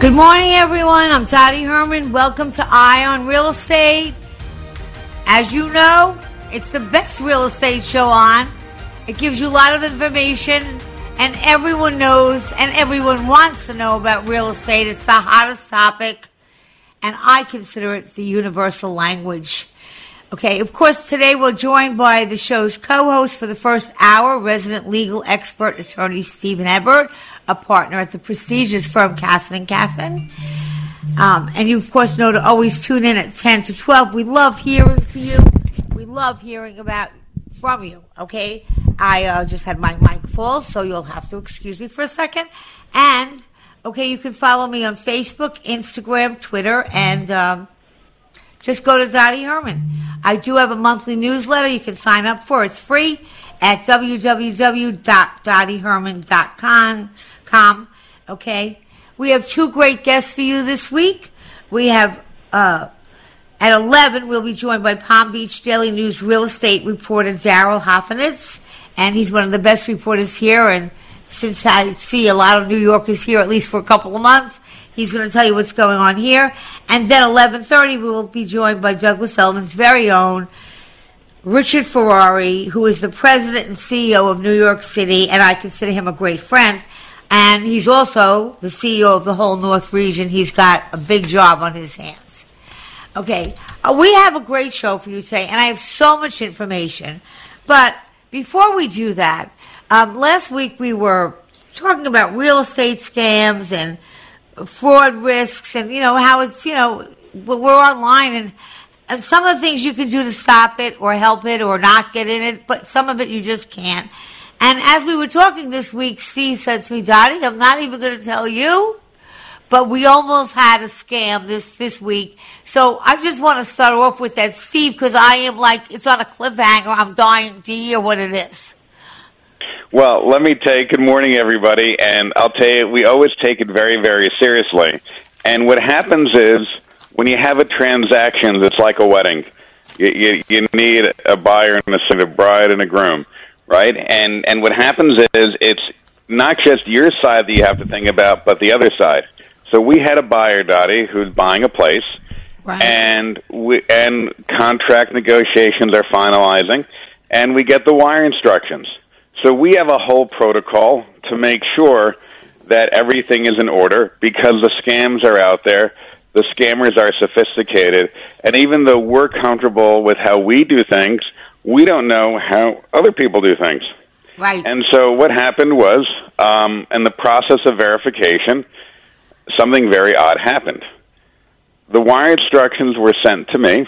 Good morning, everyone. I'm Dottie Herman. Welcome to Eye on Real Estate. As you know, it's the best real estate show on. It gives you a lot of information, and everyone knows and everyone wants to know about real estate. It's the hottest topic, and I consider it the universal language. Okay, of course, today we're joined by the show's co-host for the first hour, resident legal expert attorney Steven Ebert a partner at the prestigious firm Cassin and Cassin. Um, and you, of course, know to always tune in at 10 to 12. We love hearing from you. We love hearing about from you, okay? I uh, just had my mic full, so you'll have to excuse me for a second. And, okay, you can follow me on Facebook, Instagram, Twitter, and um, just go to Dottie Herman. I do have a monthly newsletter you can sign up for. It's free at www.dottieherman.com com. Okay, we have two great guests for you this week. We have uh, at eleven. We'll be joined by Palm Beach Daily News real estate reporter Darrell Hofheinz, and he's one of the best reporters here. And since I see a lot of New Yorkers here, at least for a couple of months, he's going to tell you what's going on here. And then eleven thirty, we will be joined by Douglas Elliman's very own. Richard Ferrari, who is the president and CEO of New York City, and I consider him a great friend. And he's also the CEO of the whole North region. He's got a big job on his hands. Okay, uh, we have a great show for you today, and I have so much information. But before we do that, um, last week we were talking about real estate scams and fraud risks, and you know how it's you know we're online and. And some of the things you can do to stop it or help it or not get in it, but some of it you just can't. And as we were talking this week, Steve said to me, Dottie, I'm not even going to tell you, but we almost had a scam this, this week. So I just want to start off with that, Steve, because I am like, it's on a cliffhanger. I'm dying to hear what it is. Well, let me take good morning, everybody, and I'll tell you, we always take it very, very seriously. And what happens is, when you have a transaction that's like a wedding, you, you, you need a buyer and a bride and a groom right? And and what happens is it's not just your side that you have to think about, but the other side. So we had a buyer, Dottie, who's buying a place, right. and we and contract negotiations are finalizing, and we get the wire instructions. So we have a whole protocol to make sure that everything is in order because the scams are out there. The scammers are sophisticated, and even though we're comfortable with how we do things, we don't know how other people do things. Right. And so what happened was, um, in the process of verification, something very odd happened. The wire instructions were sent to me.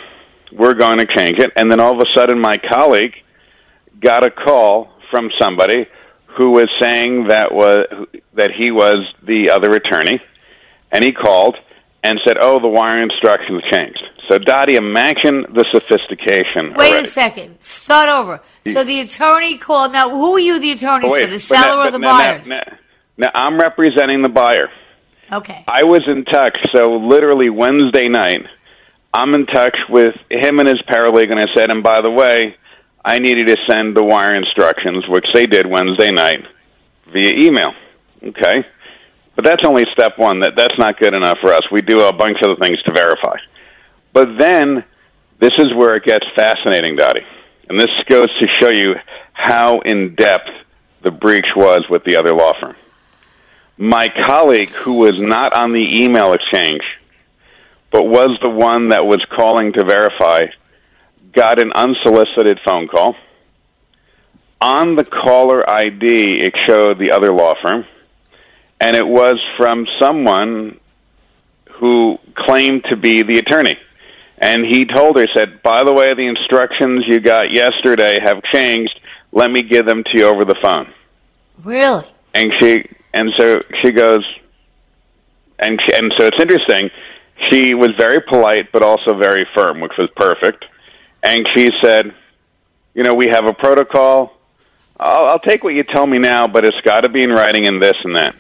We're going to change it. And then all of a sudden, my colleague got a call from somebody who was saying that was that he was the other attorney, and he called and said, "Oh, the wire instructions changed." So, Dottie, imagine the sophistication. Wait already. a second. Start over. So the attorney called. Now, who are you the attorney oh, for? The seller now, or the now, buyer? Now, now, I'm representing the buyer. Okay. I was in touch. So, literally Wednesday night, I'm in touch with him and his paralegal, and I said, and by the way, I needed to send the wire instructions, which they did Wednesday night via email. Okay. But that's only step one. That that's not good enough for us. We do a bunch of other things to verify. But then, this is where it gets fascinating, Dottie. And this goes to show you how in depth the breach was with the other law firm. My colleague, who was not on the email exchange, but was the one that was calling to verify, got an unsolicited phone call. On the caller ID, it showed the other law firm, and it was from someone who claimed to be the attorney. And he told her, said, by the way, the instructions you got yesterday have changed. Let me give them to you over the phone. Really? And she, and so she goes, And she, and so it's interesting. She was very polite, but also very firm, which was perfect. And she said, "You know, we have a protocol. I'll, I'll take what you tell me now, but it's got to be in writing and this and that."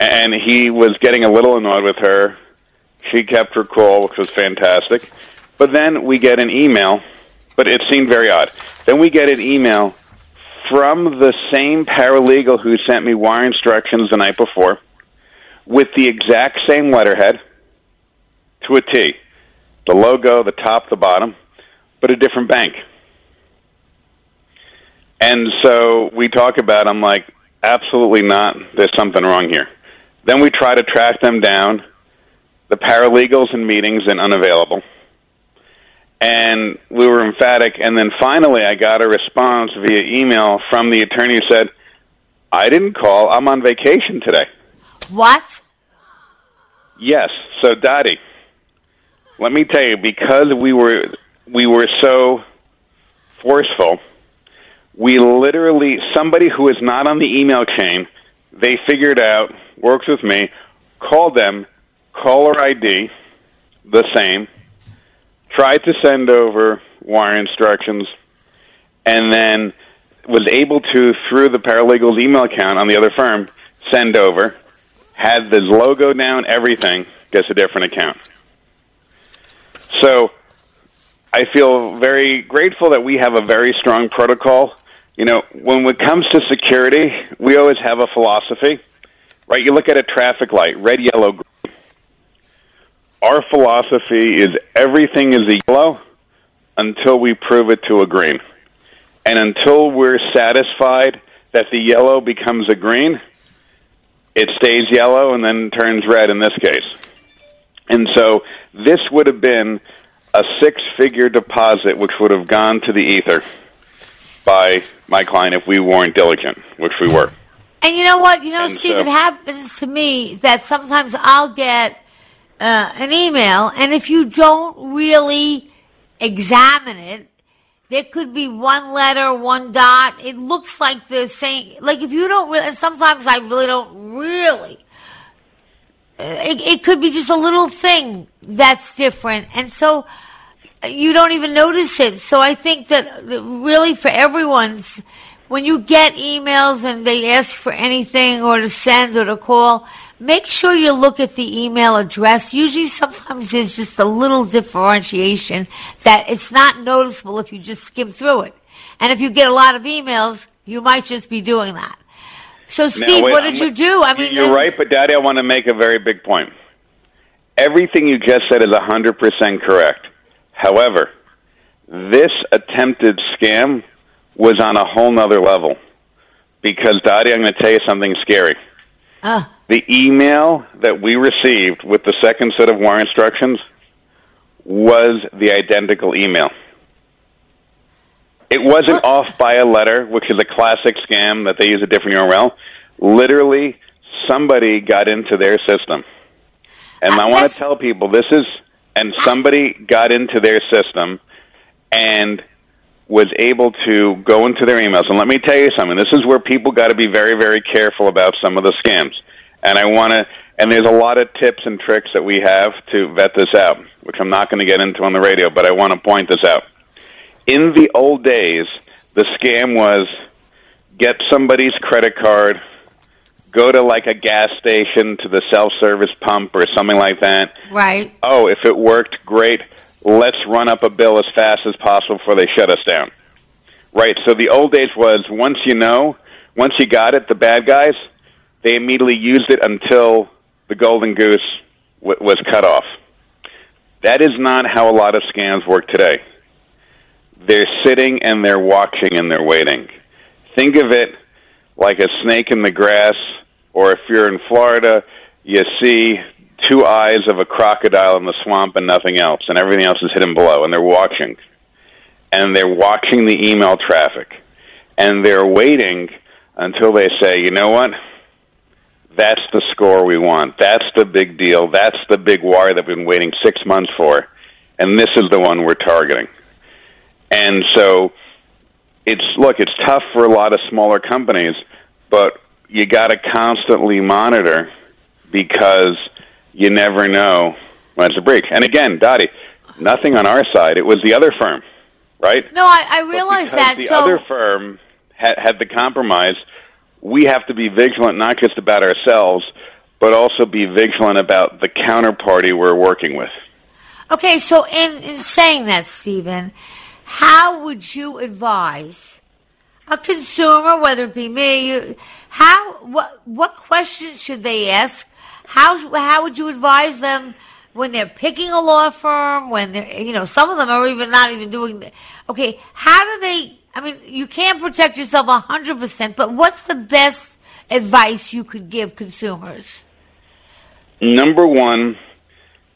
And he was getting a little annoyed with her. She kept her cool, which was fantastic. But then we get an email, but it seemed very odd. Then we get an email from the same paralegal who sent me wire instructions the night before with the exact same letterhead to a T. The logo, the top, the bottom, but a different bank. And so we talk about, I'm like, absolutely not. There's something wrong here. Then we try to track them down. The paralegals in meetings and unavailable. And we were emphatic. And then finally, I got a response via email from the attorney who said, I didn't call. I'm on vacation today. What? Yes. So, Dottie, let me tell you, because we were we were so forceful, we literally somebody who is not on the email chain, they figured out, works with me, called them, caller ID, the same, tried to send over wire instructions, and then was able to, through the paralegal's email account on the other firm, send over, had the logo down, everything, gets a different account. So I feel very grateful that we have a very strong protocol. You know, when it comes to security, we always have a philosophy, right? You look at a traffic light, red, yellow, green. Our philosophy is everything is a yellow until we prove it to a green. And until we're satisfied that the yellow becomes a green, it stays yellow and then turns red in this case. And so this would have been a six figure deposit which would have gone to the ether by my client if we weren't diligent, which we were. And you know what? You know, And Steve, so- it happens to me that sometimes I'll get uh, an email, and if you don't really examine it, there could be one letter, one dot. It looks like the same. Like if you don't really, and sometimes I really don't really. uh, It, it could be just a little thing that's different, and so uh, you don't even notice it. So I think that really for everyone's, when you get emails and they ask for anything or to send or to call, make sure you look at the email address. Usually sometimes there's just a little differentiation that it's not noticeable if you just skim through it. And if you get a lot of emails, you might just be doing that. So Now, Steve, wait, what I'm did you do? I mean, you're uh, right, but Dottie, I want to make a very big point. Everything you just said is 100% correct. However, this attempted scam was on a whole nother level. Because, Dottie, I'm going to tell you something scary. uh, The email that we received with the second set of wire instructions was the identical email. It wasn't What? off by a letter, which is a classic scam that they use a different URL. Literally, somebody got into their system. And I want to tell people this is, and somebody got into their system and was able to go into their emails. And let me tell you something. This is where people got to be very, very careful about some of the scams. And I want to, and there's a lot of tips and tricks that we have to vet this out, which I'm not going to get into on the radio, but I want to point this out. In the old days, the scam was get somebody's credit card, go to like a gas station to the self-service pump or something like that, right. oh, if it worked, great. Let's run up a bill as fast as possible before they shut us down. Right. So the old days was once you know, once you got it, the bad guys, they immediately used it until the golden goose w- was cut off. That is not how a lot of scams work today. They're sitting and they're watching and they're waiting. Think of it like a snake in the grass, or if you're in Florida, you see two eyes of a crocodile in the swamp and nothing else, and everything else is hidden below, and they're watching. And they're watching the email traffic. And they're waiting until they say, you know what? That's the score we want. That's the big deal. That's the big wire that we've been waiting six months for. And this is the one we're targeting. And so it's look, it's tough for a lot of smaller companies, but you got to constantly monitor because you never know when it's a breach. And again, Dottie, nothing on our side. It was the other firm, right? No, I, I realize that. The so other firm had, had the compromise. We have to be vigilant, not just about ourselves, but also be vigilant about the counterparty we're working with. Okay, so in, in saying that, Steven, how would you advise a consumer, whether it be me, how what what questions should they ask? How how would you advise them when they're picking a law firm? When they're you know some of them are even not even doing. The, okay, how do they? I mean, you can't protect yourself a hundred percent, but what's the best advice you could give consumers? Number one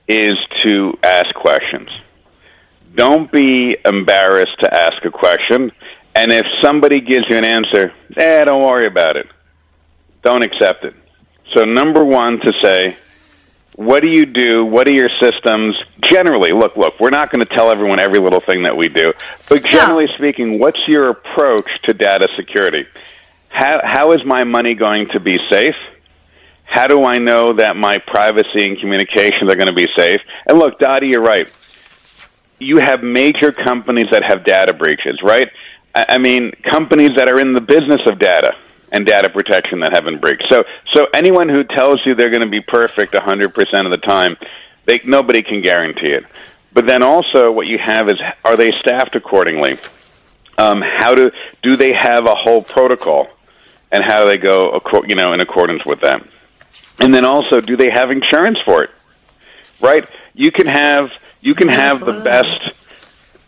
is to ask questions. Don't be embarrassed to ask a question. And if somebody gives you an answer, eh, don't worry about it. Don't accept it. So, number one, to say, what do you do? What are your systems? Generally, look, look, we're not going to tell everyone every little thing that we do, but generally speaking, what's your approach to data security? How, how is my money going to be safe? How do I know that my privacy and communications are going to be safe? And look, Dottie, you're right. You have major companies that have data breaches, right? I I mean, companies that are in the business of data and data protection that have been breached. So, so anyone who tells you they're going to be perfect 100% of the time, they, nobody can guarantee it. But then also, what you have is, are they staffed accordingly? Um, how do do they have a whole protocol, and how do they go, you know, in accordance with that? And then also, do they have insurance for it? Right? You can have you can have the best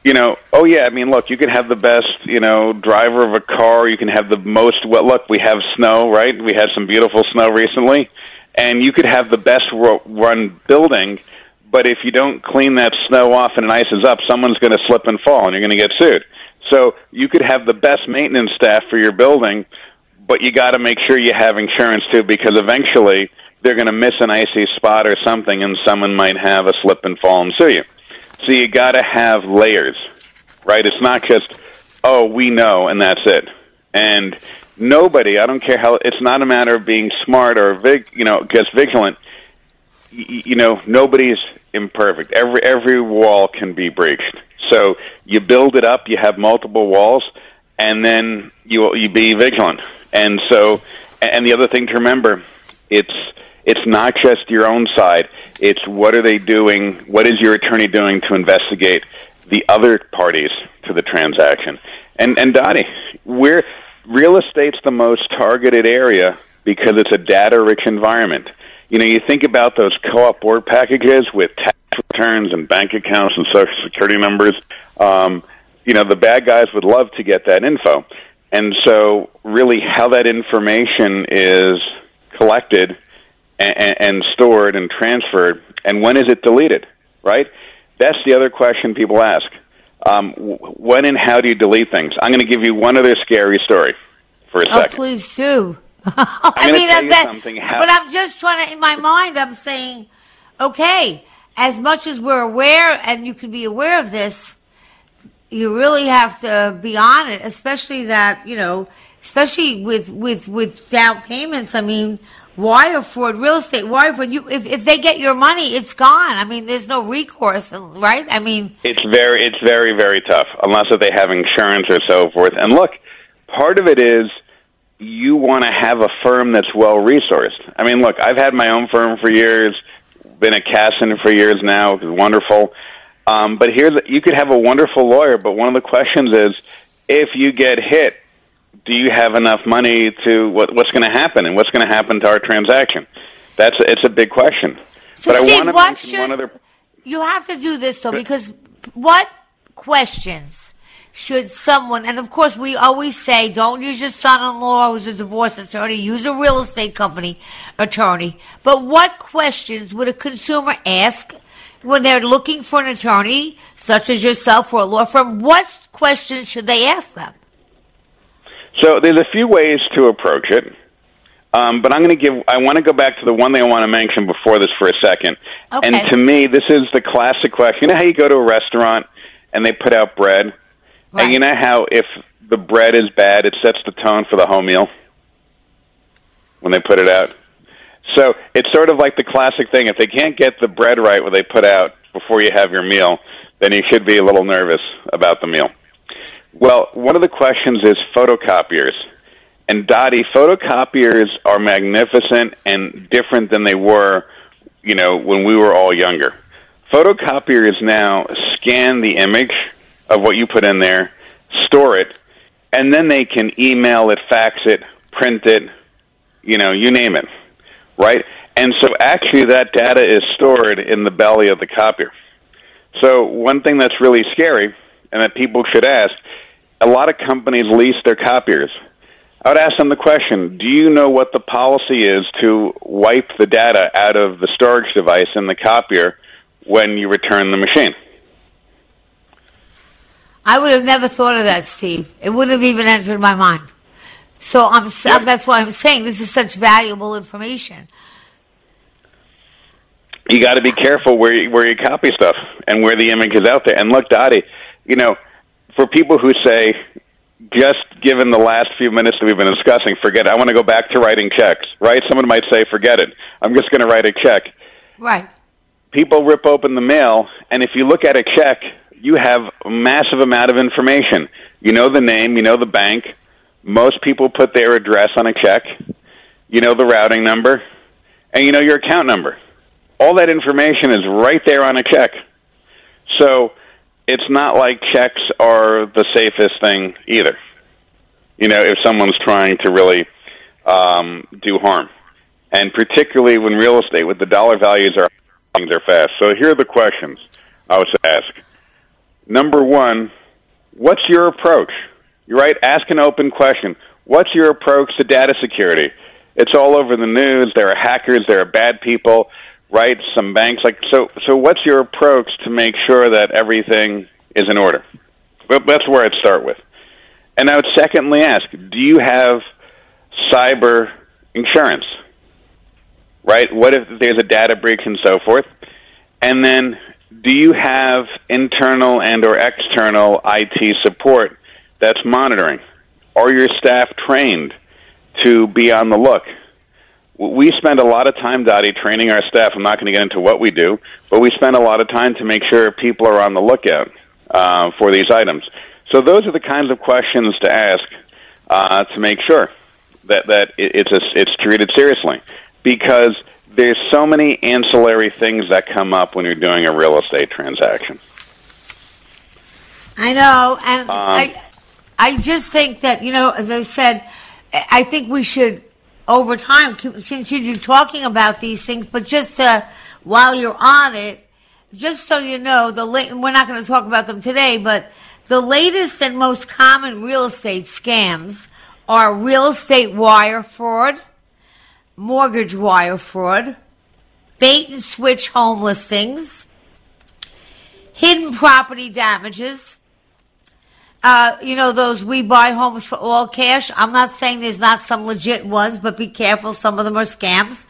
you know, oh yeah, I mean, look, you can have the best, you know, driver of a car. You can have the most. Well, look, we have snow, right? We had some beautiful snow recently, and you could have the best run building, but if you don't clean that snow off and it ices up, someone's going to slip and fall, and you're going to get sued. So you could have the best maintenance staff for your building, but you got to make sure you have insurance too, because eventually they're going to miss an icy spot or something, and someone might have a slip and fall and sue you. So you got to have layers, right? It's not just, oh, we know and that's it. And nobody, I don't care how, it's not a matter of being smart or vig, you know, just vigilant. Y- you know, nobody's imperfect. Every every wall can be breached. So you build it up. You have multiple walls, and then you you be vigilant. And so, and the other thing to remember, it's it's not just your own side. It's what are they doing? What is your attorney doing to investigate the other parties to the transaction? And and Dottie, we're real estate's the most targeted area because it's a data rich environment. You know, you think about those co-op board packages with tax returns and bank accounts and social security numbers. Um, you know, the bad guys would love to get that info. And so, really, how that information is collected and, and stored and transferred, and when is it deleted, right? That's the other question people ask. Um, when and how do you delete things? I'm going to give you one other scary story for a Oh, second. please do. I mean, tell that, something, how- but I'm just trying to, in my mind, I'm saying, okay, as much as we're aware, and you can be aware of this, you really have to be on it, especially that, you know, especially with, with, with down payments. I mean, wire fraud, real estate, wire fraud, you, if, if they get your money, it's gone. I mean, there's no recourse, right? I mean, It's very, it's very, very tough unless if they have insurance or so forth. And look, part of it is you want to have a firm that's well resourced. I mean, look, I've had my own firm for years, been at Cassin for years now, it's wonderful. Um, but here's you could have a wonderful lawyer, but one of the questions is, if you get hit, do you have enough money to what, what's going to happen, and what's going to happen to our transaction? That's it's a big question. So, but I Steve, want to should one other. you have to do this though? Because what questions should someone? And of course, we always say, don't use your son-in-law who's a divorce attorney. Use a real estate company attorney. But what questions would a consumer ask when they're looking for an attorney, such as yourself or a law firm? What questions should they ask them? So there's a few ways to approach it. Um, but I'm going to give. I want to go back to the one thing I want to mention before this for a second. Okay. And to me, this is the classic question. You know how you go to a restaurant and they put out bread, Right. and you know how if the bread is bad, it sets the tone for the whole meal when they put it out. So it's sort of like the classic thing. If they can't get the bread right what they put out before you have your meal, then you should be a little nervous about the meal. Well, one of the questions is photocopiers. And Dottie, photocopiers are magnificent and different than they were, you know, when we were all younger. Photocopiers now scan the image of what you put in there, store it, and then they can email it, fax it, print it, you know, you name it, right? And so actually that data is stored in the belly of the copier. So one thing that's really scary and that people should ask, a lot of companies lease their copiers. I would ask them the question, do you know what the policy is to wipe the data out of the storage device in the copier when you return the machine? I would have never thought of that, Steve. It wouldn't have even entered my mind. So I'm, that's why I'm saying this is such valuable information. you got to be careful where you, where you copy stuff and where the image is out there. And look, Dottie, you know, for people who say, just given the last few minutes that we've been discussing, forget it. I want to go back to writing checks, right? Someone might say, forget it. I'm just going to write a check. Right. People rip open the mail, and if you look at a check, you have a massive amount of information. You know the name, you know the bank. Most people put their address on a check. You know the routing number, and you know your account number all that information is right there on a check. So it's not like checks are the safest thing either. You know, if someone's trying to really um, do harm, and particularly when real estate, with the dollar values are things are fast. So here are the questions I to ask. Number one, what's your approach? You're right. Ask an open question. What's your approach to data security? It's all over the news. There are hackers. There are bad people right? Some banks like so. So, what's your approach to make sure that everything is in order? Well, that's where I'd start with. And I would secondly ask: Do you have cyber insurance? Right? What if there's a data breach and so forth? And then, do you have internal and or external IT support that's monitoring? Are your staff trained to be on the look? We spend a lot of time, Dottie, training our staff. I'm not going to get into what we do, but we spend a lot of time to make sure people are on the lookout uh, for these items. So those are the kinds of questions to ask uh, to make sure that that it's a, it's treated seriously, because there's so many ancillary things that come up when you're doing a real estate transaction. I know, and Um, I, I just think that you know, as I said, I think we should over time continue talking about these things. But just uh, while you're on it, just so you know, the la- we're not going to talk about them today, but the latest and most common real estate scams are real estate wire fraud, mortgage wire fraud, bait and switch home listings, hidden property damages. Uh, you know, those we buy homes for all cash. I'm not saying there's not some legit ones, but be careful. Some of them are scams.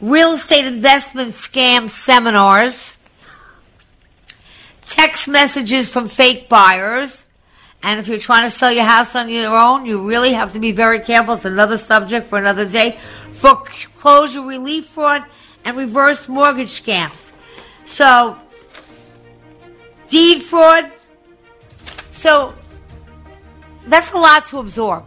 Real estate investment scam seminars. Text messages from fake buyers. And if you're trying to sell your house on your own, you really have to be very careful. It's another subject for another day. Foreclosure relief fraud and reverse mortgage scams. So, deed fraud. So, that's a lot to absorb.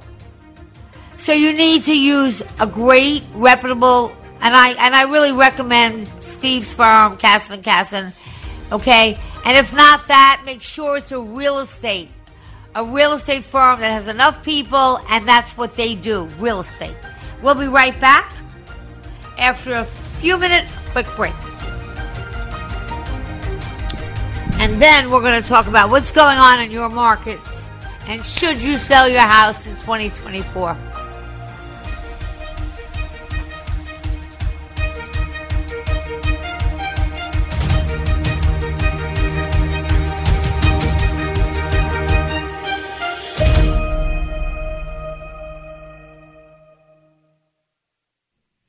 So you need to use a great, reputable, and I and I really recommend Steve's firm, Cassin Cassin. Okay, and if not that, make sure it's a real estate, a real estate firm that has enough people, and that's what they do, real estate. We'll be right back after a few minute quick break. And then we're going to talk about what's going on in your markets and should you sell your house in 2024.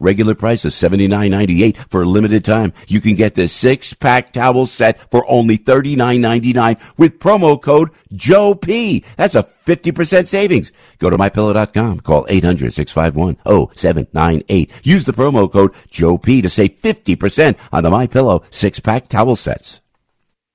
Regular price is $79.98 for a limited time. You can get this six pack towel set for only $39.99 with promo code Joe P. That's a 50% savings. Go to mypillow.com. Call 800-651-0798. Use the promo code Joe P to save 50% on the MyPillow six pack towel sets.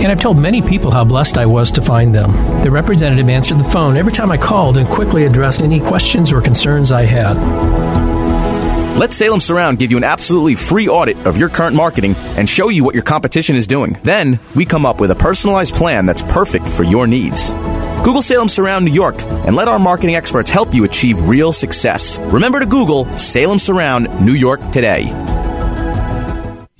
and I've told many people how blessed I was to find them. The representative answered the phone every time I called and quickly addressed any questions or concerns I had. Let Salem Surround give you an absolutely free audit of your current marketing and show you what your competition is doing. Then, we come up with a personalized plan that's perfect for your needs. Google Salem Surround New York and let our marketing experts help you achieve real success. Remember to Google Salem Surround New York today.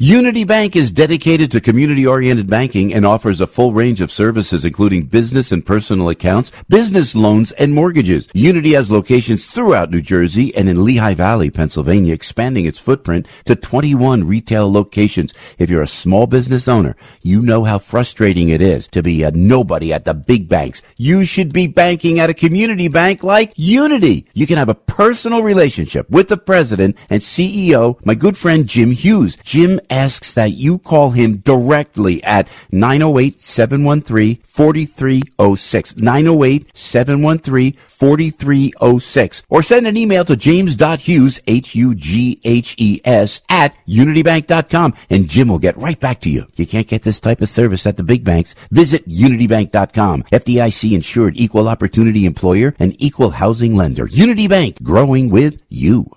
Unity Bank is dedicated to community oriented banking and offers a full range of services, including business and personal accounts, business loans, and mortgages. Unity has locations throughout New Jersey and in Lehigh Valley, Pennsylvania, expanding its footprint to 21 retail locations. If you're a small business owner, you know how frustrating it is to be a nobody at the big banks. You should be banking at a community bank like Unity. You can have a personal relationship with the president and CEO, my good friend Jim Hughes. Jim asks that you call him directly at 908-713-4306. 908-713-4306. Or send an email to james.hughes, H-U-G-H-E-S, at unitybank.com and Jim will get right back to you. You can't get this type of service at the big banks. Visit unitybank.com. FDIC insured equal opportunity employer and equal housing lender. Unity Bank, growing with you.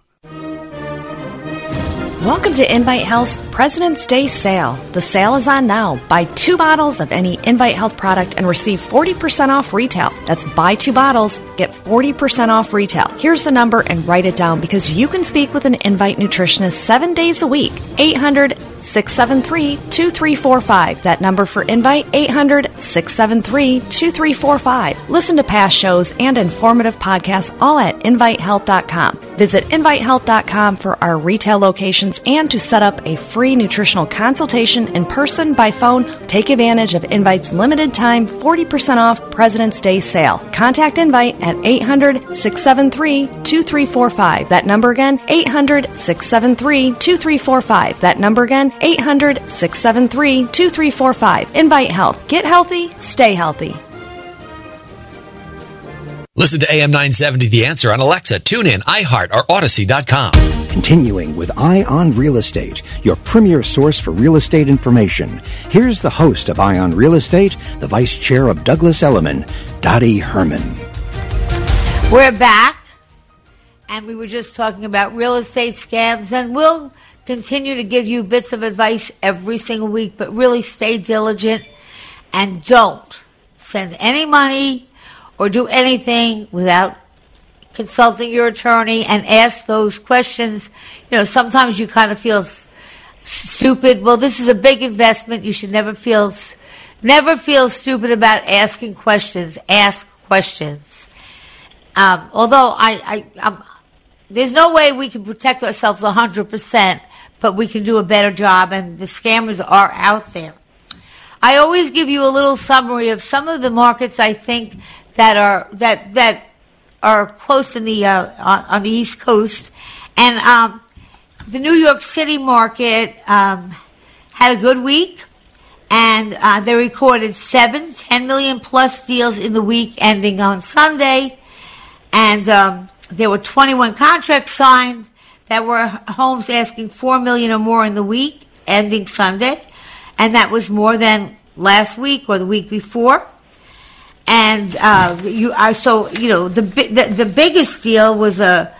Welcome to Invite Health's President's Day sale. The sale is on now. Buy two bottles of any Invite Health product and receive 40% off retail. That's buy two bottles, get 40% off retail. Here's the number and write it down because you can speak with an Invite nutritionist seven days a week. 800 673 2345. That number for Invite 800 673 2345. Listen to past shows and informative podcasts all at invitehealth.com. Visit invitehealth.com for our retail locations and to set up a free nutritional consultation in person by phone. Take advantage of Invite's limited time 40% off President's Day sale. Contact Invite at 800 673 2345. That number again 800 673 2345. That number again 800 673 2345. Invite Health. Get healthy, stay healthy. Listen to AM 970 The Answer on Alexa, TuneIn, iHeart, or Audacy.com. Continuing with Eye on Real Estate, your premier source for real estate information. Here's the host of Eye on Real Estate, the vice chair of Douglas Elliman, Dottie Herman. We're back, and we were just talking about real estate scams, and we'll continue to give you bits of advice every single week, but really stay diligent and don't send any money or do anything without consulting your attorney and ask those questions. You know, sometimes you kind of feel stupid. Well, this is a big investment. You should never feel never feel stupid about asking questions. Ask questions. Um, although I, I I'm, there's no way we can protect ourselves 100%, but we can do a better job, and the scammers are out there. I always give you a little summary of some of the markets I think that are that that are close in the uh, on, the East Coast, and um, the New York City market um, had a good week, and uh, they recorded seven, 10 million plus deals in the week ending on Sunday, and um, there were 21 contracts signed. that were homes asking four million or more in the week ending Sunday, and that was more than last week or the week before. And uh, you are so you know the, the the biggest deal was a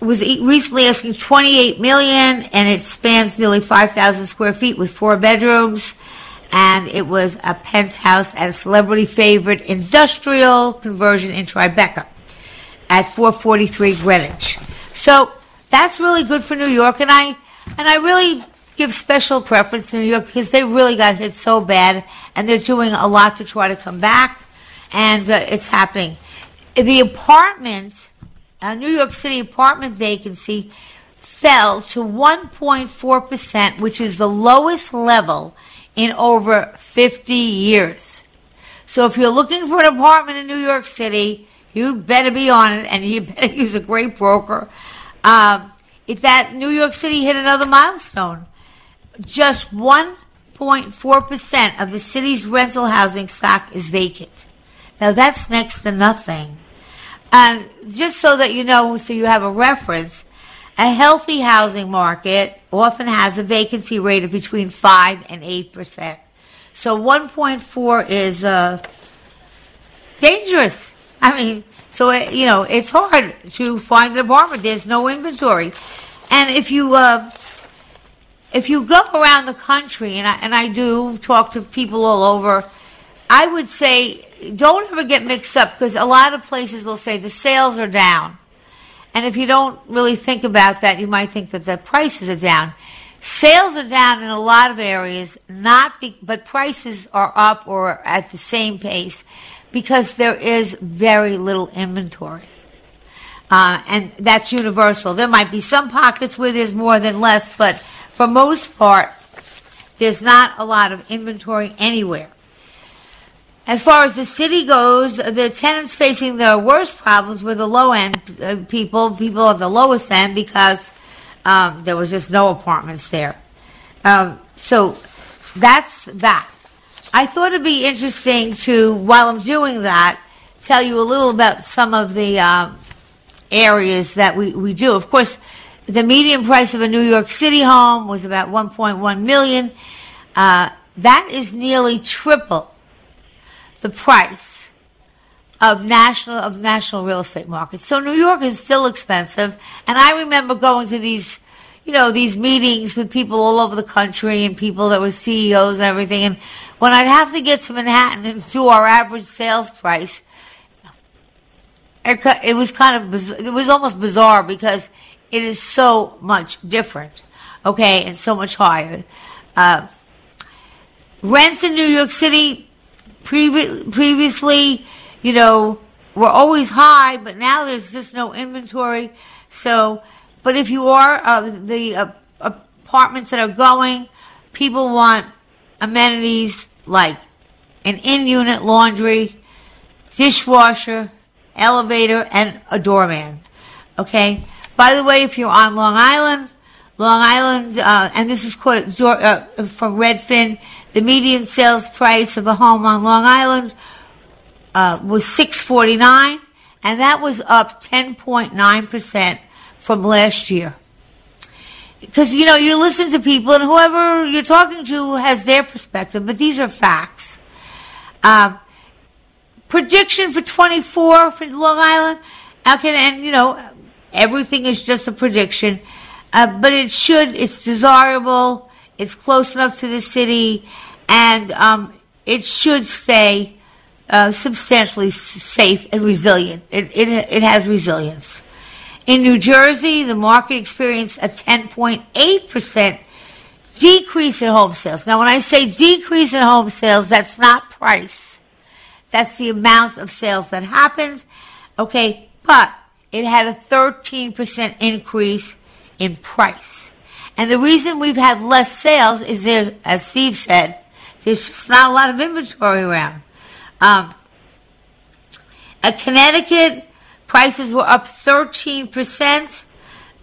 was recently asking 28 million and it spans nearly 5,000 square feet with four bedrooms and it was a penthouse at a celebrity favorite industrial conversion in Tribeca at 443 Greenwich. So that's really good for New York and I and I really give special preference to New York because they really got hit so bad and they're doing a lot to try to come back and uh, it's happening. The apartment a New York City apartment vacancy fell to 1.4%, which is the lowest level in over 50 years. So if you're looking for an apartment in New York City, you better be on it and you better use a great broker. Um, if that New York City hit another milestone, just 1.4% of the city's rental housing stock is vacant. Now that's next to nothing. And just so that you know, so you have a reference, a healthy housing market often has a vacancy rate of between 5 and 8%. So 1.4 is uh, dangerous. I mean, so, it, you know, it's hard to find an apartment. There's no inventory. And if you, uh, if you go around the country, and I, and I do talk to people all over, I would say don't ever get mixed up because a lot of places will say the sales are down. And if you don't really think about that, you might think that the prices are down. Sales are down in a lot of areas, not be, but prices are up or at the same pace because there is very little inventory. Uh, and that's universal. There might be some pockets where there's more than less, but for most part, there's not a lot of inventory anywhere. As far as the city goes, the tenants facing the worst problems were the low end uh, people, people at the lowest end, because um, there was just no apartments there. Um, so that's that. I thought it'd be interesting to, while I'm doing that, tell you a little about some of the uh, areas that we, we do. Of course, the median price of a New York City home was about 1.1 million. Uh, that is nearly triple the price of national of national real estate markets. So New York is still expensive, and I remember going to these, you know, these meetings with people all over the country and people that were CEOs and everything. And when I'd have to get to Manhattan and do our average sales price, it was kind of it was almost bizarre because it is so much different, okay, and so much higher. Uh, rents in New York City Previ- previously, you know, were always high, but now there's just no inventory. So, but if you are uh, the uh, apartments that are going, people want amenities like an in-unit laundry, dishwasher, elevator, and a doorman. Okay. By the way, if you're on Long Island, Long Island, uh, and this is quoted uh, from Redfin, the median sales price of a home on Long Island uh, was six forty nine, and that was up ten point nine percent from last year. Because you know you listen to people, and whoever you're talking to has their perspective, but these are facts. Uh, prediction for 24 for Long Island. Okay, and you know everything is just a prediction. Uh, but it should, it's desirable, it's close enough to the city, and um, it should stay uh, substantially safe and resilient. It, it, it has resilience. In New Jersey, the market experienced a 10.8% decrease in home sales. Now, when I say decrease in home sales, that's not price. That's the amount of sales that happened. Okay, but it had a 13% increase in price. And the reason we've had less sales is there, as Steve said, there's just not a lot of inventory around. Um, at Connecticut, prices were up 13%,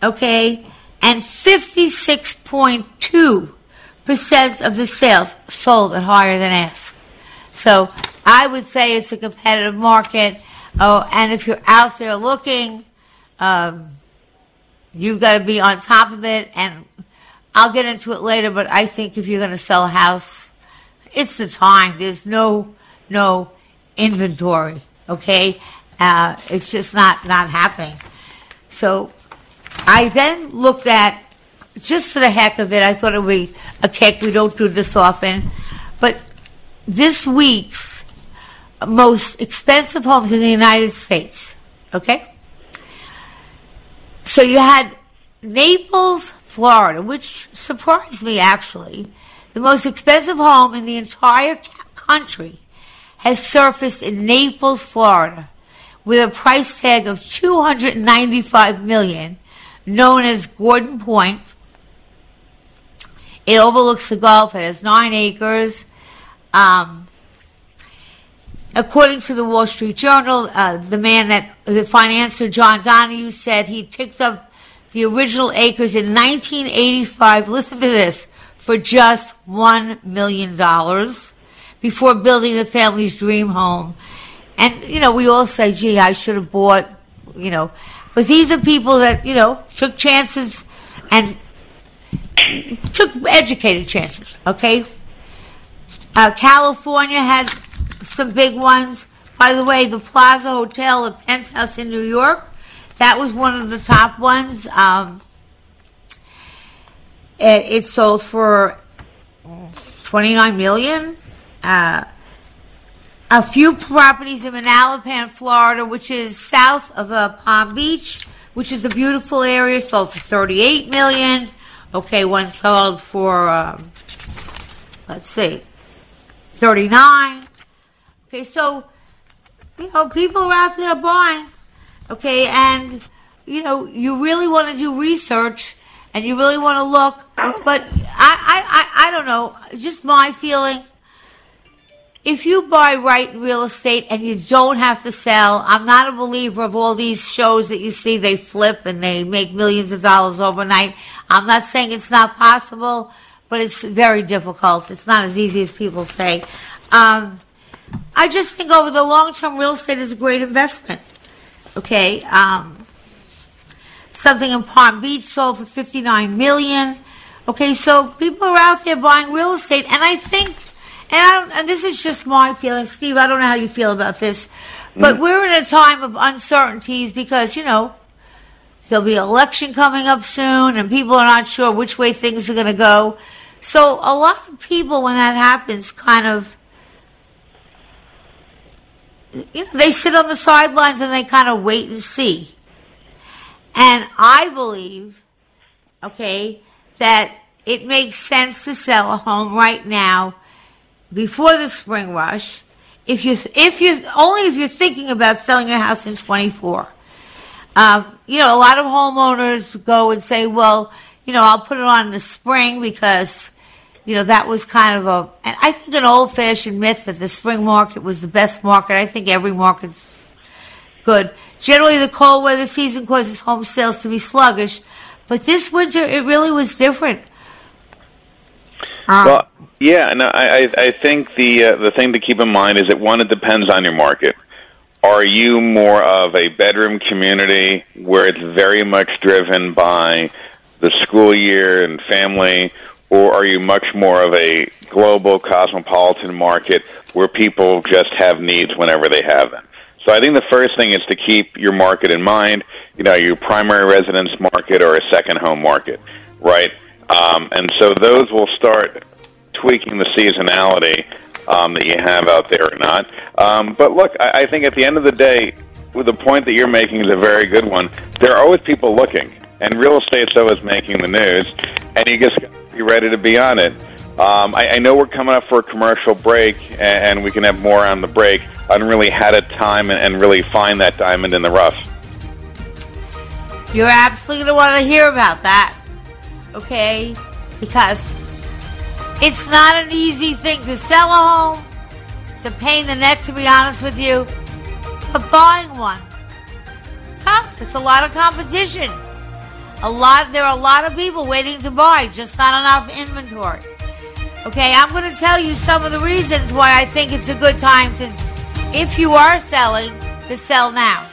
okay, and 56.2% of the sales sold at higher than ask. So I would say it's a competitive market. Oh, and if you're out there looking, um, you've got to be on top of it. And I'll get into it later, but I think if you're going to sell a house, it's the time. There's no no inventory. Okay, uh, it's just not not happening. So I then looked at just for the heck of it. I thought it would be a kick. We don't do this often, but this week's most expensive homes in the United States. Okay, so you had Naples, Florida, which surprised me actually. The most expensive home in the entire country has surfaced in Naples, Florida, with a price tag of 295 million, known as Gordon Pointe. It overlooks the Gulf. It has nine acres. Um, according to the Wall Street Journal, uh, the man that the financier John Donahue said he picked up the original acres in 1985. Listen to this for just one million dollars before building the family's dream home. And you know, we all say, "Gee, I should have bought," you know, but these are people that you know took chances and took educated chances. Okay, uh, California had some big ones. By the way, the Plaza Hotel, a penthouse in New York, that was one of the top ones. Um, it, it, sold for twenty nine million. Uh, a few properties in Manalapan, Florida, which is south of uh, Palm Beach, which is a beautiful area, sold for thirty eight million. Okay, one sold for um, let's see, thirty nine. Okay, so you know people are out there buying. Okay, and you know you really want to do research and you really want to look. But I, I, I, I don't know. Just my feeling. If you buy right real estate and you don't have to sell, I'm not a believer of all these shows that you see. They flip and they make millions of dollars overnight. I'm not saying it's not possible, but it's very difficult. It's not as easy as people say. Um, I just think over the long term, real estate is a great investment. Okay. Um, something in Palm Beach sold for 59 million. Okay, so people are out there buying real estate, and I think, and I don't, and this is just my feeling, Steve. I don't know how you feel about this, but mm. we're in a time of uncertainties because you know there'll be an election coming up soon, and people are not sure which way things are going to go. So a lot of people, when that happens, kind of. You know, they sit on the sidelines and they kind of wait and see. And I believe, okay, that it makes sense to sell a home right now before the spring rush. If you, if you, only if you're thinking about selling your house in 24. Um, you know, a lot of homeowners go and say, well, you know, I'll put it on in the spring because, you know, that was kind of a, and I think an old fashioned myth that the spring market was the best market. I think every market's good. Generally, the cold weather season causes home sales to be sluggish, but this winter it really was different. Um, well, yeah, no, I, I think the uh, the thing to keep in mind is that one, it depends on your market. Are you more of a bedroom community where it's very much driven by the school year and family, or are you much more of a global cosmopolitan market where people just have needs whenever they have them? So I think the first thing is to keep your market in mind. You know, your primary residence market or a second home market, right? Um, and so those will start tweaking the seasonality um, that you have out there or not. Um, but look, I, I think at the end of the day, the point that you're making is a very good one. There are always people looking, and real estate's always making the news, and you just be ready to be on it. Um, I, I know we're coming up for a commercial break, and, and we can have more on the break on really how to time and, and really find that diamond in the rough. You're absolutely going to want to hear about that, okay? Because it's not an easy thing to sell a home. It's a pain in the neck, to be honest with you. But buying one, tough. It's a lot of competition. A lot. There are a lot of people waiting to buy, just not enough inventory. Okay, I'm going to tell you some of the reasons why I think it's a good time to, if you are selling, to sell now.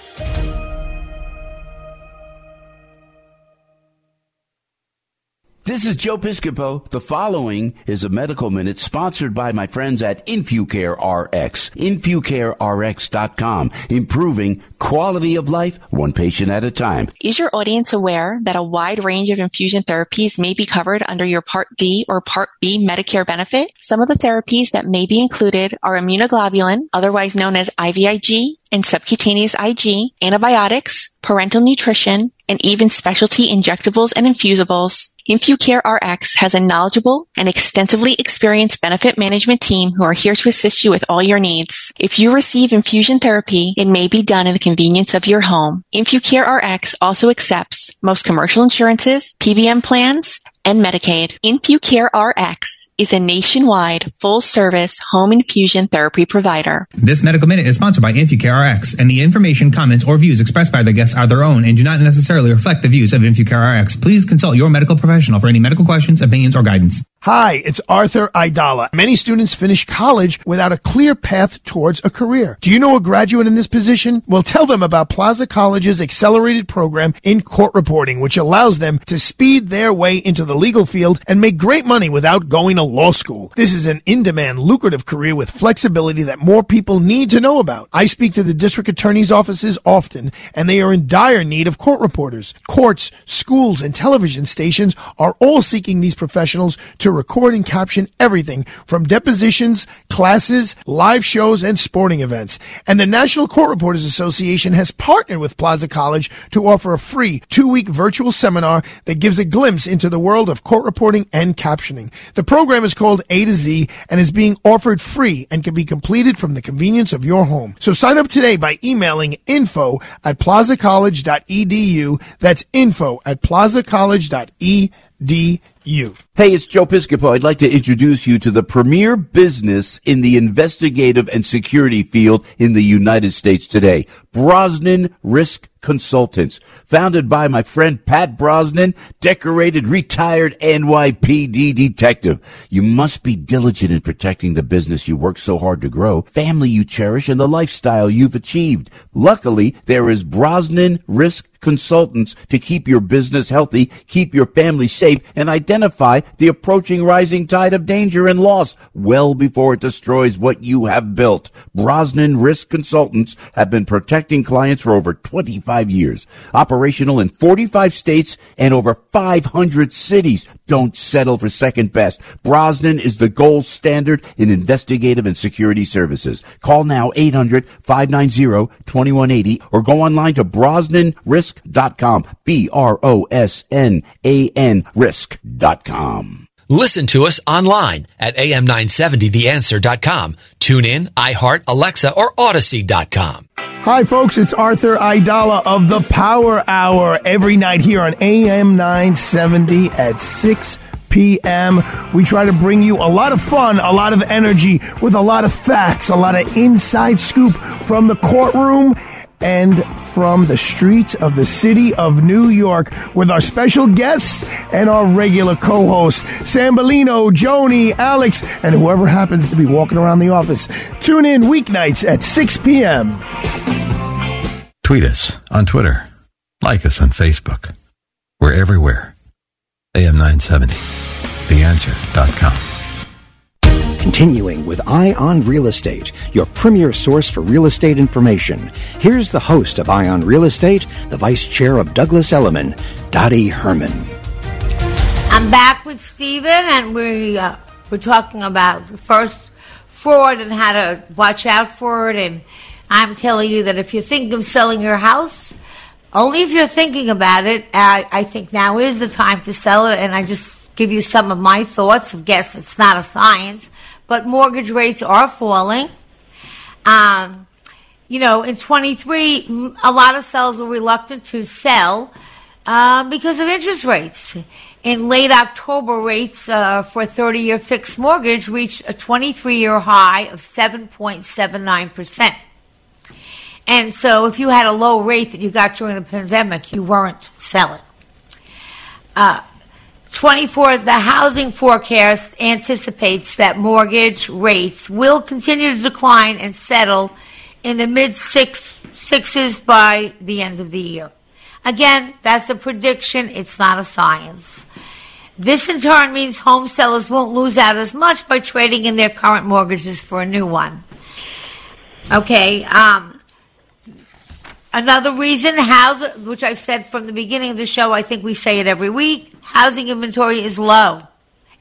This is Joe Piscopo. The following is a medical minute sponsored by my friends at InfuCare RX. InfuCareRx.com. Improving quality of life one patient at a time. Is your audience aware that a wide range of infusion therapies may be covered under your Part D or Part B Medicare benefit? Some of the therapies that may be included are immunoglobulin, otherwise known as IVIG, and subcutaneous IG, antibiotics, parenteral nutrition, and even specialty injectables and infusibles. InfuCare RX has a knowledgeable and extensively experienced benefit management team who are here to assist you with all your needs. If you receive infusion therapy, it may be done in the convenience of your home. InfuCare RX also accepts most commercial insurances, PBM plans, and Medicaid. InfuCare RX is a nationwide full service home infusion therapy provider. This medical minute is sponsored by InfuCare RX, and the information, comments, or views expressed by the guests are their own and do not necessarily reflect the views of InfuCare RX. Please consult your medical professional for any medical questions, opinions, or guidance. Hi, it's Arthur Aidala. Many students finish college without a clear path towards a career. Do you know a graduate in this position? Well, tell them about Plaza College's accelerated program in court reporting, which allows them to speed their way into the legal field and make great money without going to law school. This is an in-demand, lucrative career with flexibility that more people need to know about. I speak to the district attorney's offices often, and they are in dire need of court reporters. Courts, schools, and television stations are all seeking these professionals to record and caption everything from depositions, classes, live shows, and sporting events. And the National Court Reporters Association has partnered with Plaza College to offer a free two-week virtual seminar that gives a glimpse into the world of court reporting and captioning. The program is called A to Z and is being offered free and can be completed from the convenience of your home. So sign up today by emailing info at plazacollege.edu. That's info at plazacollege.edu. Hey, it's Joe Piscopo. I'd like to introduce you to the premier business in the investigative and security field in the United States today. Brosnan Risk Consultants, founded by my friend Pat Brosnan, decorated retired NYPD detective. You must be diligent in protecting the business you work so hard to grow, family you cherish, and the lifestyle you've achieved. Luckily, there is Brosnan Risk Consultants to keep your business healthy, keep your family safe, and identify the approaching rising tide of danger and loss well before it destroys what you have built. Brosnan Risk Consultants have been protecting clients for over 25 years. Operational in 45 states and over 500 cities. Don't settle for second best. Brosnan is the gold standard in investigative and security services. Call now 800-590-2180 or go online to brosnanrisk.com. B-R-O-S-N-A-N risk.com. Listen to us online at am970theanswer.com. Tune in, iHeart, Alexa, or Odyssey.com. Hi, folks. It's Arthur Aidala of the Power Hour every night here on AM 970 at 6 p.m. We try to bring you a lot of fun, a lot of energy with a lot of facts, a lot of inside scoop from the courtroom and from the streets of the city of New York with our special guests and our regular co-hosts, Sambolino, Joni, Alex, and whoever happens to be walking around the office. Tune in weeknights at 6 p.m. Tweet us on Twitter. Like us on Facebook. We're everywhere. AM970. TheAnswer.com. Continuing with Eye on Real Estate, your premier source for real estate information. Here's the host of Eye on Real Estate, the vice chair of Douglas Elliman, Dottie Herman. I'm back with Stephen, and we uh, we're talking about first fraud and how to watch out for it. And I'm telling you that if you think of selling your house, only if you're thinking about it, I, I think now is the time to sell it. And I just give you some of my thoughts. Of guess it's not a science, but mortgage rates are falling. Um, you know, in 23, a lot of sellers were reluctant to sell uh, because of interest rates. In late October, rates uh, for a 30 year fixed mortgage reached a 23 year high of 7.79%. And so, if you had a low rate that you got during the pandemic, you weren't selling. Uh, 24, the housing forecast anticipates that mortgage rates will continue to decline and settle in the mid six, sixes by the end of the year. Again, that's a prediction, it's not a science. This in turn means home sellers won't lose out as much by trading in their current mortgages for a new one. Okay, um, another reason, house, which I've said from the beginning of the show, I think we say it every week, housing inventory is low.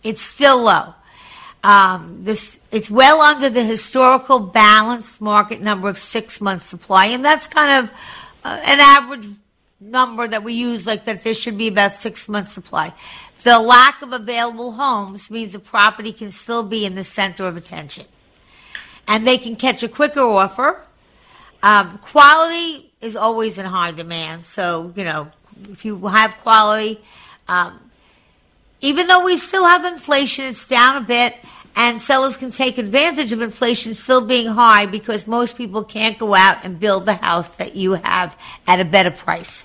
It's still low. Um, this it's well under the historical balanced market number of six months supply, and that's kind of uh, an average number that we use, like that there should be about six months supply. The lack of available homes means the property can still be in the center of attention, and they can catch a quicker offer. Um, quality is always in high demand, so you know if you have quality. Um, even though we still have inflation, it's down a bit, and sellers can take advantage of inflation still being high because most people can't go out and build the house that you have at a better price.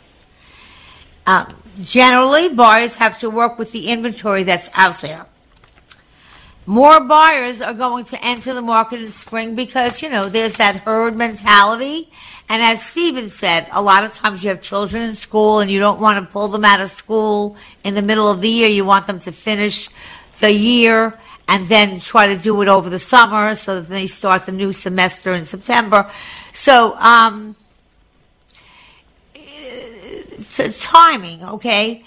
Um, generally, buyers have to work with the inventory that's out there. More buyers are going to enter the market in spring because, you know, there's that herd mentality. And as Steven said, a lot of times you have children in school and you don't want to pull them out of school in the middle of the year. You want them to finish the year and then try to do it over the summer so that they start the new semester in September. So, um, it's timing, okay?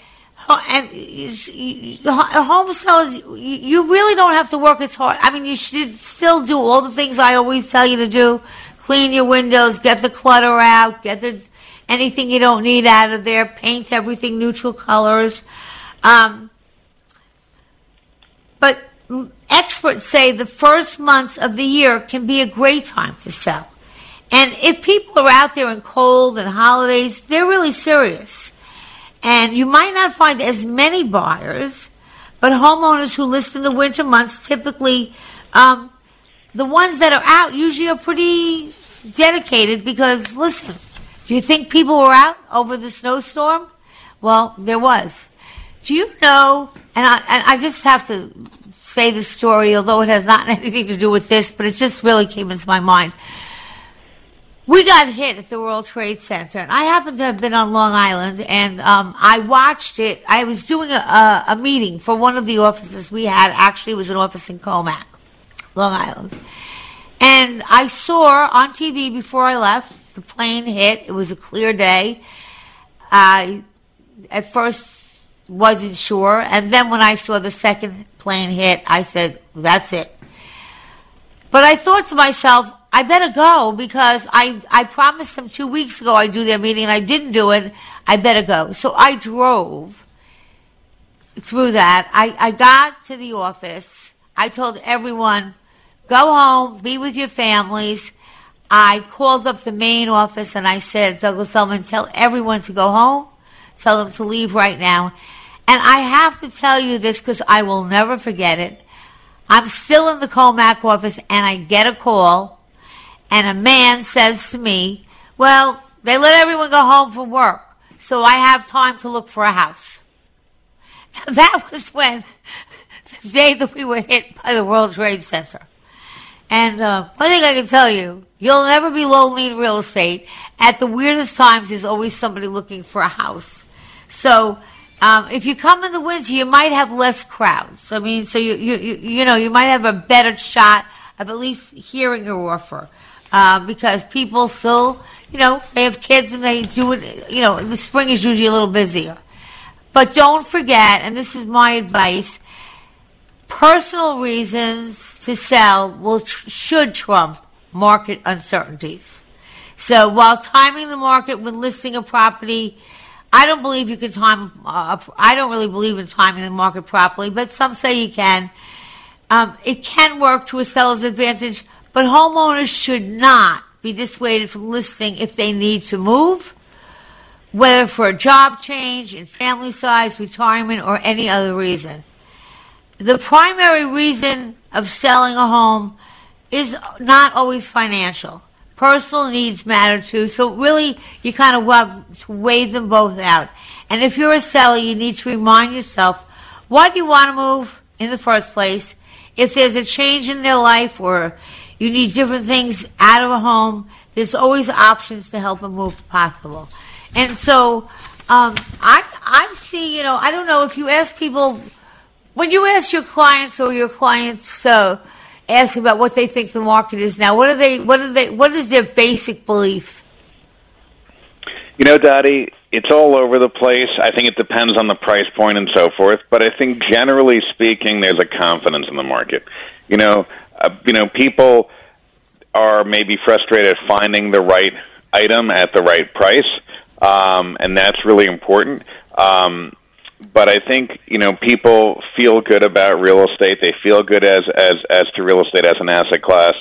And the home sellers, you really don't have to work as hard. I mean, you should still do all the things I always tell you to do. Clean your windows, get the clutter out, get the, anything you don't need out of there, paint everything neutral colors. Um, but experts say the first months of the year can be a great time to sell. And if people are out there in cold and holidays, they're really serious. And you might not find as many buyers, but homeowners who list in the winter months typically, um, the ones that are out usually are pretty dedicated because, listen, do you think people were out over the snowstorm? Well, there was. Do you know, and I, and I just have to say the story, although it has not anything to do with this, but it just really came into my mind. We got hit at the World Trade Center, and I happened to have been on Long Island, and um, I watched it. I was doing a, a, a, meeting for one of the offices we had. Actually, it was an office in Commack, Long Island, and I saw on TV before I left the plane hit. It was a clear day. I at first wasn't sure, and then when I saw the second plane hit, I said, that's it. But I thought to myself, I better go because I, I promised them two weeks ago I'd do their meeting and I didn't do it. I better go. So I drove through that. I, I got to the office. I told everyone, go home, be with your families. I called up the main office and I said, Douglas Elliman, tell everyone to go home. Tell them to leave right now. And I have to tell you this because I will never forget it. I'm still in the Commack office and I get a call and a man says to me, well, they let everyone go home from work, so I have time to look for a house. That was when the day that we were hit by the World Trade Center. And uh, one thing I can tell you, you'll never be lonely in real estate. At the weirdest times, there's always somebody looking for a house. So um, if you come in the winter, you might have less crowds. I mean, so you, you, you, you know, you might have a better shot of at least hearing your offer. Uh, because people still, you know, they have kids and they do it, you know, the spring is usually a little busier. But don't forget, and this is my advice, personal reasons to sell will tr- should trump market uncertainties. So while timing the market when listing a property I don't believe you can time. Uh, I don't really believe in timing the market properly, but some say you can. Um, it can work to a seller's advantage, but homeowners should not be dissuaded from listing if they need to move, whether for a job change, in family size, retirement, or any other reason. The primary reason of selling a home is not always financial personal needs matter too. So really, you kind of have to weigh them both out. And if you're a seller, you need to remind yourself, why do you want to move in the first place? If there's a change in their life or you need different things out of a home, there's always options to help them move possible. And so, um, I, I see, you know, I don't know if you ask people when you ask your clients or your clients uh, ask about what they think the market is now, what are they? What are they? What is their basic belief? You know, Dottie, it's all over the place. I think it depends on the price point and so forth. But I think generally speaking, there's a confidence in the market. You know, uh, you know, people are maybe frustrated finding the right item at the right price, um, and that's really important. Um, but I think you know people feel good about real estate. They feel good as as as to real estate as an asset class.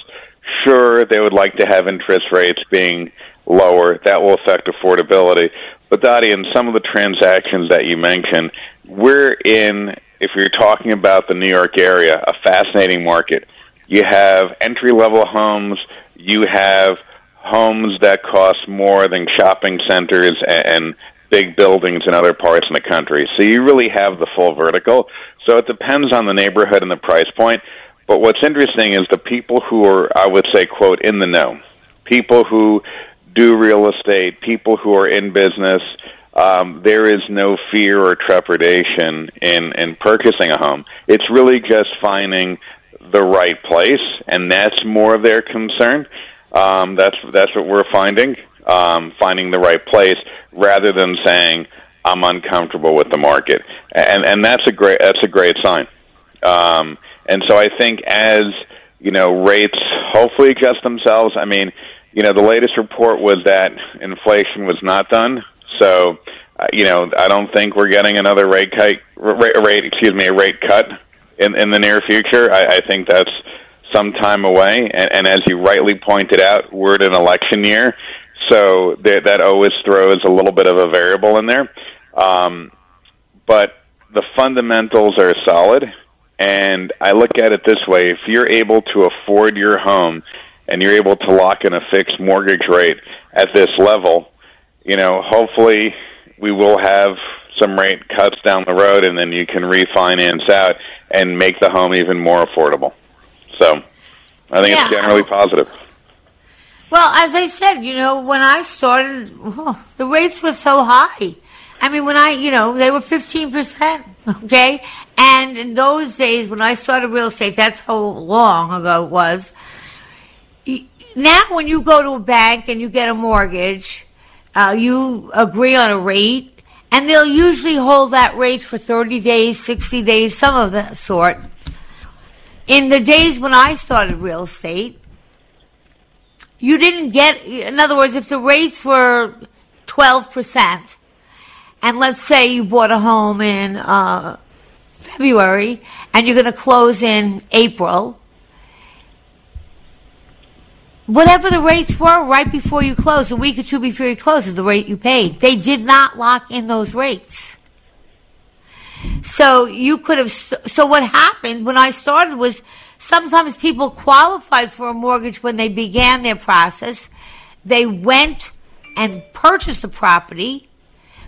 Sure, they would like to have interest rates being lower. That will affect affordability. But Dottie, in some of the transactions that you mentioned, we're in. If you're talking about the New York area, a fascinating market. You have entry level homes. You have homes that cost more than shopping centers and big buildings in other parts in the country. So you really have the full vertical. So it depends on the neighborhood and the price point. But what's interesting is the people who are, I would say, quote, in the know, people who do real estate, people who are in business, um, there is no fear or trepidation in, in purchasing a home. It's really just finding the right place, and that's more of their concern. Um, that's that's what we're finding, um, finding the right place rather than saying I'm uncomfortable with the market, and and that's a great that's a great sign. Um, and so I think as you know rates hopefully adjust themselves. I mean, you know, the latest report was that inflation was not done, so. Uh, you know, I don't think we're getting another rate cut. Rate, rate excuse me, a rate cut in in the near future. I, I think that's some time away. And, and as you rightly pointed out, we're in an election year, so that, that always throws a little bit of a variable in there. Um, but the fundamentals are solid, and I look at it this way: if you're able to afford your home and you're able to lock in a fixed mortgage rate at this level, you know, hopefully we will have some rate cuts down the road, and then you can refinance out and make the home even more affordable. So, I think Yeah. it's generally positive. Well, as I said, you know, when I started, oh, the rates were so high. I mean, when I, you know, they were 15%, okay? And in those days, when I started real estate, that's how long ago it was. Now, when you go to a bank and you get a mortgage, uh, you agree on a rate, and they'll usually hold that rate for 30 days, 60 days, some of that sort. In the days when I started real estate, you didn't get, in other words, if the rates were 12%, and let's say you bought a home in uh, February and you're going to close in April, whatever the rates were right before you closed, a week or two before you closed, is the rate you paid. They did not lock in those rates. So you could have, so what happened when I started was sometimes people qualified for a mortgage when they began their process. They went and purchased the property,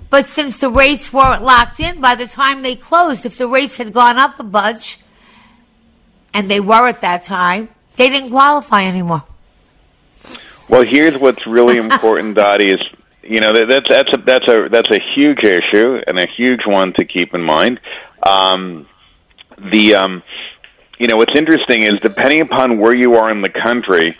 but since the rates weren't locked in, by the time they closed, if the rates had gone up a bunch, and they were at that time, they didn't qualify anymore. Well, here's what's really important, Dottie, is you know that, that's that's a that's a that's a huge issue and a huge one to keep in mind. Um, the um, you know what's interesting is depending upon where you are in the country,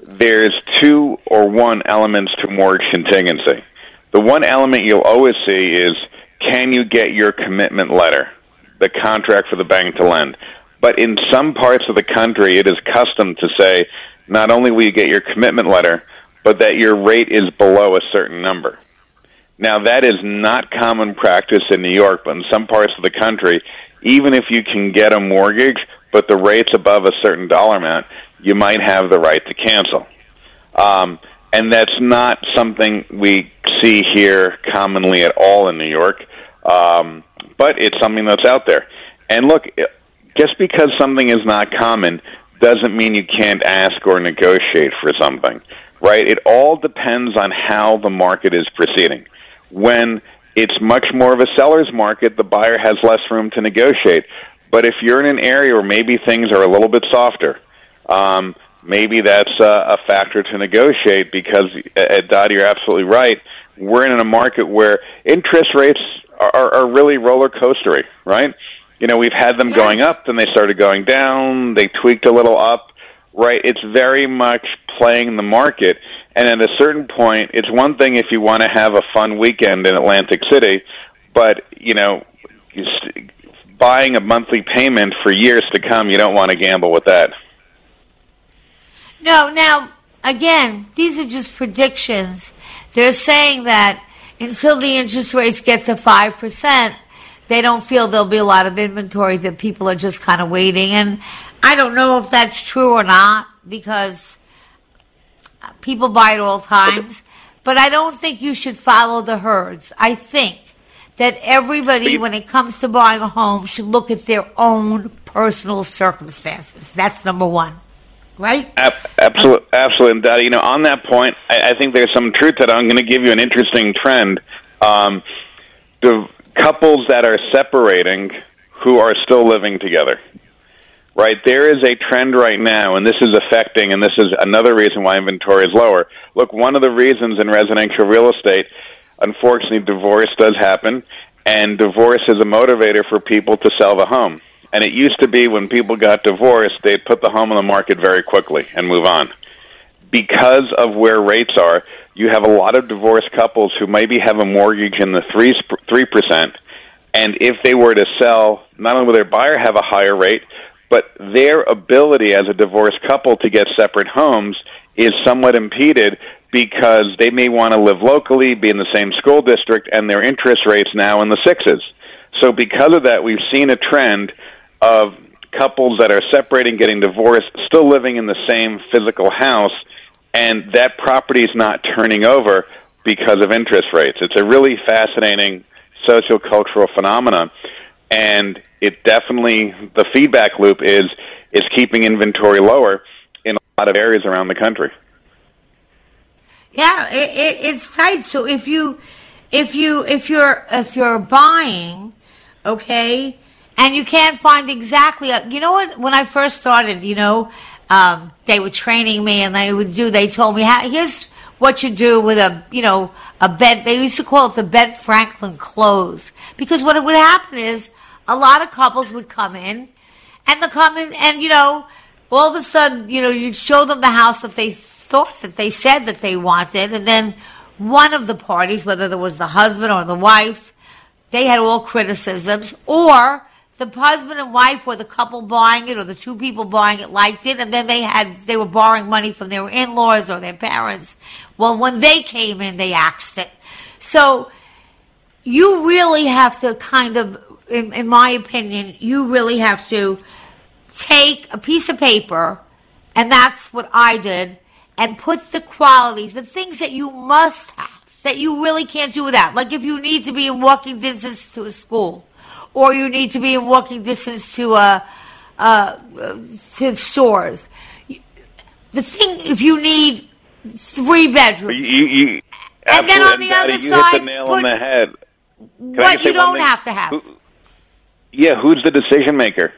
there's two or one elements to mortgage contingency. The one element you'll always see is can you get your commitment letter, the contract for the bank to lend. But in some parts of the country, it is custom to say not only will you get your commitment letter, but that your rate is below a certain number. Now, that is not common practice in New York, but in some parts of the country, even if you can get a mortgage, but the rate's above a certain dollar amount, you might have the right to cancel. Um, and that's not something we see here commonly at all in New York, um, but it's something that's out there. And look, just because something is not common doesn't mean you can't ask or negotiate for something, right? It all depends on how the market is proceeding. When it's much more of a seller's market, the buyer has less room to negotiate. But if you're in an area where maybe things are a little bit softer, um, maybe that's a, a factor to negotiate because, uh, Dodd, you're absolutely right. We're in a market where interest rates are, are, are really roller coastery, right? You know, we've had them going up, then they started going down, they tweaked a little up, right? It's very much playing the market. And at a certain point, it's one thing if you want to have a fun weekend in Atlantic City, but, you know, buying a monthly payment for years to come, you don't want to gamble with that. No, now, again, these are just predictions. They're saying that until the interest rates get to 5%, they don't feel there'll be a lot of inventory, that people are just kind of waiting. And I don't know if that's true or not because people buy at all times. But I don't think you should follow the herds. I think that everybody, when it comes to buying a home, should look at their own personal circumstances. That's number one. Right? Ab- absolutely, absolutely. And that, you know, on that point, I, I think there's some truth that I'm going to give you an interesting trend. Um, the couples that are separating who are still living together. Right, there is a trend right now, and this is affecting, and this is another reason why inventory is lower. Look, one of the reasons in residential real estate, unfortunately, divorce does happen, and divorce is a motivator for people to sell the home. And it used to be when people got divorced, they'd put the home on the market very quickly and move on. Because of where rates are, you have a lot of divorced couples who maybe have a mortgage in the three three percent, and if they were to sell, not only will their buyer have a higher rate, but their ability as a divorced couple to get separate homes is somewhat impeded because they may want to live locally, be in the same school district, and their interest rates now in the sixes. So because of that, we've seen a trend of couples that are separating, getting divorced, still living in the same physical house, and that property is not turning over because of interest rates. It's a really fascinating sociocultural phenomenon, and it definitely the feedback loop is is keeping inventory lower in a lot of areas around the country. Yeah, it, it, it's tight. So if you if you if you're if you're buying, okay, and you can't find exactly, you know what? When I first started, you know, um, they were training me, and they would do. They told me, here's what you do with a, you know, a bed. They used to call it the Ben Franklin close because what would happen is a lot of couples would come in, and the come in, and you know, all of a sudden, you know, you'd show them the house that they thought that they said that they wanted, and then one of the parties, whether it was the husband or the wife, they had all criticisms, or the husband and wife or the couple buying it or the two people buying it liked it and then they had they were borrowing money from their in-laws or their parents. Well when they came in they axed it. So you really have to kind of in, in my opinion you really have to take a piece of paper and that's what i did and put the qualities the things that you must have that you really can't do without. Like if you need to be in walking distance to a school or you need to be in walking distance to uh, uh, to stores. The thing, if you need three bedrooms, you, you, and then on the Dottie, other you side, hit the nail put on the head. Can what you don't have to have. Who- yeah, who's the decision maker?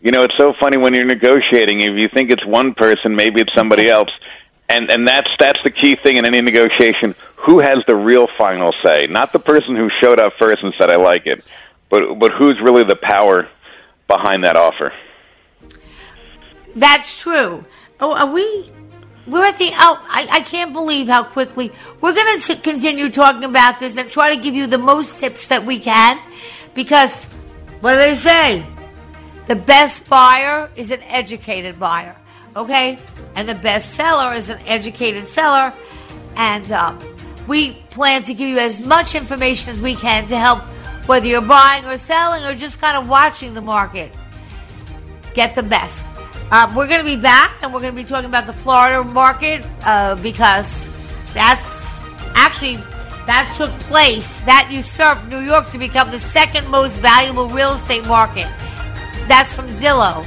You know, it's so funny when you're negotiating. If you think it's one person, maybe it's somebody else, and and that's that's the key thing in any negotiation. Who has the real final say? Not the person who showed up first and said I like it, but but who's really the power behind that offer? That's true. Oh, are we? We're at the oh, I, I can't believe how quickly we're going to continue talking about this and try to give you the most tips that we can, because what do they say? The best buyer is an educated buyer, okay? And the best seller is an educated seller, and um, we plan to give you as much information as we can to help whether you're buying or selling or just kind of watching the market get the best. Um, we're going to be back and we're going to be talking about the Florida market uh, because that's actually that took place. That usurped New York to become the second most valuable real estate market. That's from Zillow.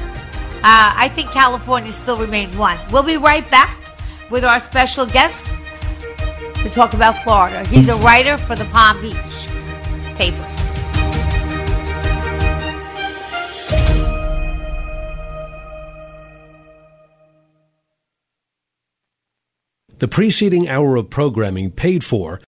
Uh, I think California still remains one. We'll be right back with our special guest to talk about Florida. He's a writer for the Palm Beach paper. The preceding hour of programming paid for